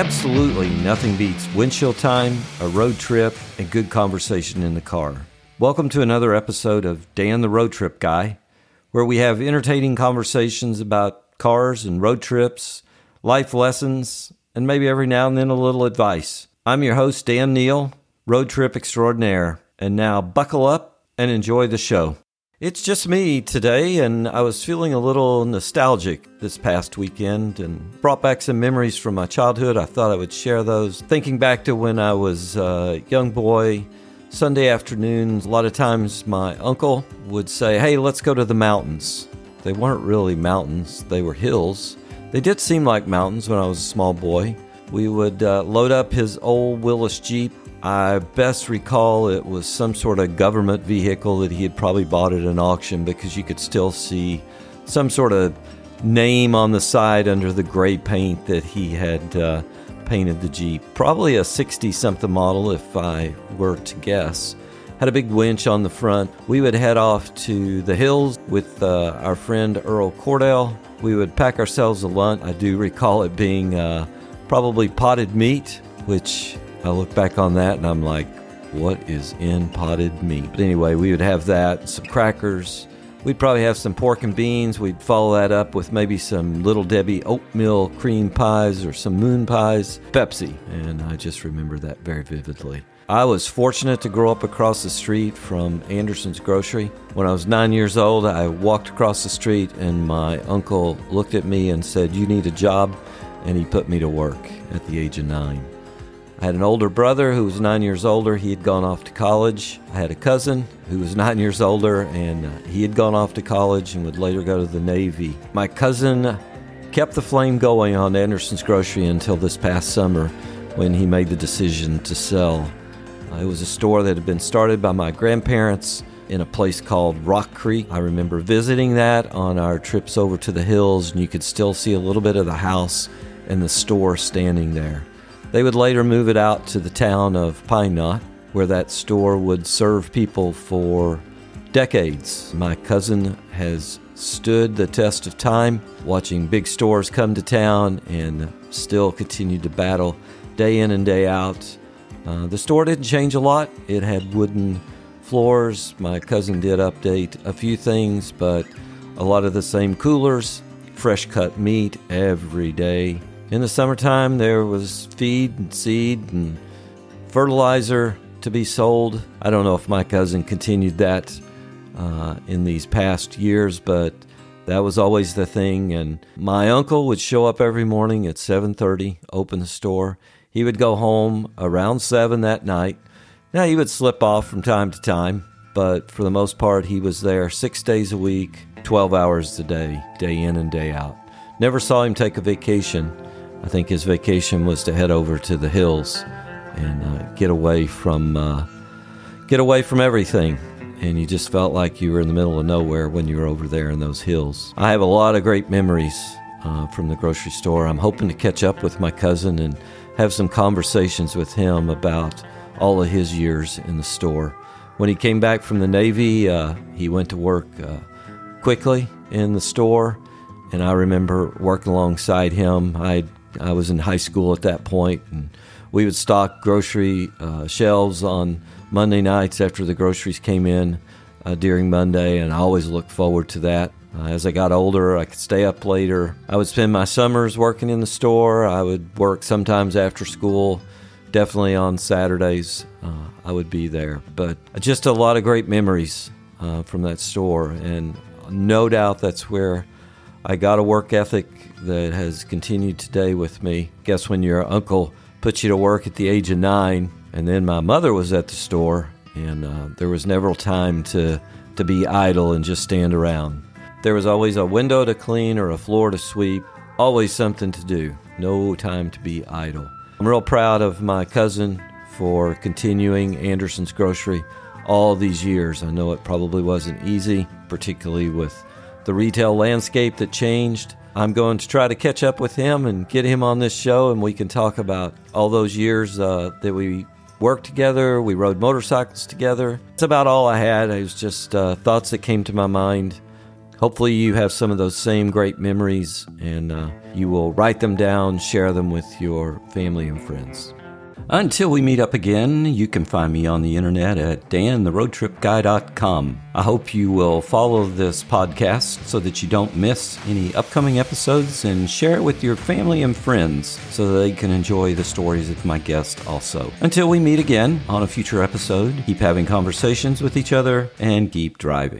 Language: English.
Absolutely nothing beats windshield time, a road trip, and good conversation in the car. Welcome to another episode of Dan the Road Trip Guy, where we have entertaining conversations about cars and road trips, life lessons, and maybe every now and then a little advice. I'm your host, Dan Neal, road trip extraordinaire, and now buckle up and enjoy the show. It's just me today, and I was feeling a little nostalgic this past weekend and brought back some memories from my childhood. I thought I would share those. Thinking back to when I was a young boy, Sunday afternoons, a lot of times my uncle would say, Hey, let's go to the mountains. They weren't really mountains, they were hills. They did seem like mountains when I was a small boy. We would uh, load up his old Willys Jeep I best recall it was some sort of government vehicle that he had probably bought at an auction because you could still see some sort of name on the side under the gray paint that he had uh, painted the Jeep. Probably a 60 something model, if I were to guess. Had a big winch on the front. We would head off to the hills with uh, our friend Earl Cordell. We would pack ourselves a lunch. I do recall it being uh, probably potted meat, which I look back on that and I'm like, what is in potted meat? But anyway, we would have that, some crackers. We'd probably have some pork and beans. We'd follow that up with maybe some Little Debbie oatmeal cream pies or some moon pies, Pepsi. And I just remember that very vividly. I was fortunate to grow up across the street from Anderson's Grocery. When I was nine years old, I walked across the street and my uncle looked at me and said, You need a job. And he put me to work at the age of nine. I had an older brother who was nine years older. He had gone off to college. I had a cousin who was nine years older, and uh, he had gone off to college and would later go to the Navy. My cousin kept the flame going on Anderson's Grocery until this past summer when he made the decision to sell. Uh, it was a store that had been started by my grandparents in a place called Rock Creek. I remember visiting that on our trips over to the hills, and you could still see a little bit of the house and the store standing there. They would later move it out to the town of Pine Knot, where that store would serve people for decades. My cousin has stood the test of time, watching big stores come to town and still continued to battle day in and day out. Uh, the store didn't change a lot. It had wooden floors. My cousin did update a few things, but a lot of the same coolers, fresh cut meat every day. In the summertime, there was feed and seed and fertilizer to be sold. I don't know if my cousin continued that uh, in these past years, but that was always the thing. And my uncle would show up every morning at 7:30, open the store. He would go home around seven that night. Now he would slip off from time to time, but for the most part, he was there six days a week, 12 hours a day, day in and day out. Never saw him take a vacation. I think his vacation was to head over to the hills and uh, get away from uh, get away from everything. And you just felt like you were in the middle of nowhere when you were over there in those hills. I have a lot of great memories uh, from the grocery store. I'm hoping to catch up with my cousin and have some conversations with him about all of his years in the store. When he came back from the Navy, uh, he went to work uh, quickly in the store, and I remember working alongside him. I'd I was in high school at that point, and we would stock grocery uh, shelves on Monday nights after the groceries came in uh, during Monday, and I always looked forward to that. Uh, as I got older, I could stay up later. I would spend my summers working in the store. I would work sometimes after school, definitely on Saturdays. Uh, I would be there. But just a lot of great memories uh, from that store, and no doubt that's where I got a work ethic that has continued today with me. Guess when your uncle put you to work at the age of nine, and then my mother was at the store, and uh, there was never time to, to be idle and just stand around. There was always a window to clean or a floor to sweep, always something to do, no time to be idle. I'm real proud of my cousin for continuing Anderson's Grocery all these years. I know it probably wasn't easy, particularly with the retail landscape that changed. I'm going to try to catch up with him and get him on this show, and we can talk about all those years uh, that we worked together. We rode motorcycles together. It's about all I had. It was just uh, thoughts that came to my mind. Hopefully, you have some of those same great memories and uh, you will write them down, share them with your family and friends. Until we meet up again, you can find me on the internet at dantheroadtripguy.com. I hope you will follow this podcast so that you don't miss any upcoming episodes and share it with your family and friends so they can enjoy the stories of my guests also. Until we meet again on a future episode, keep having conversations with each other and keep driving.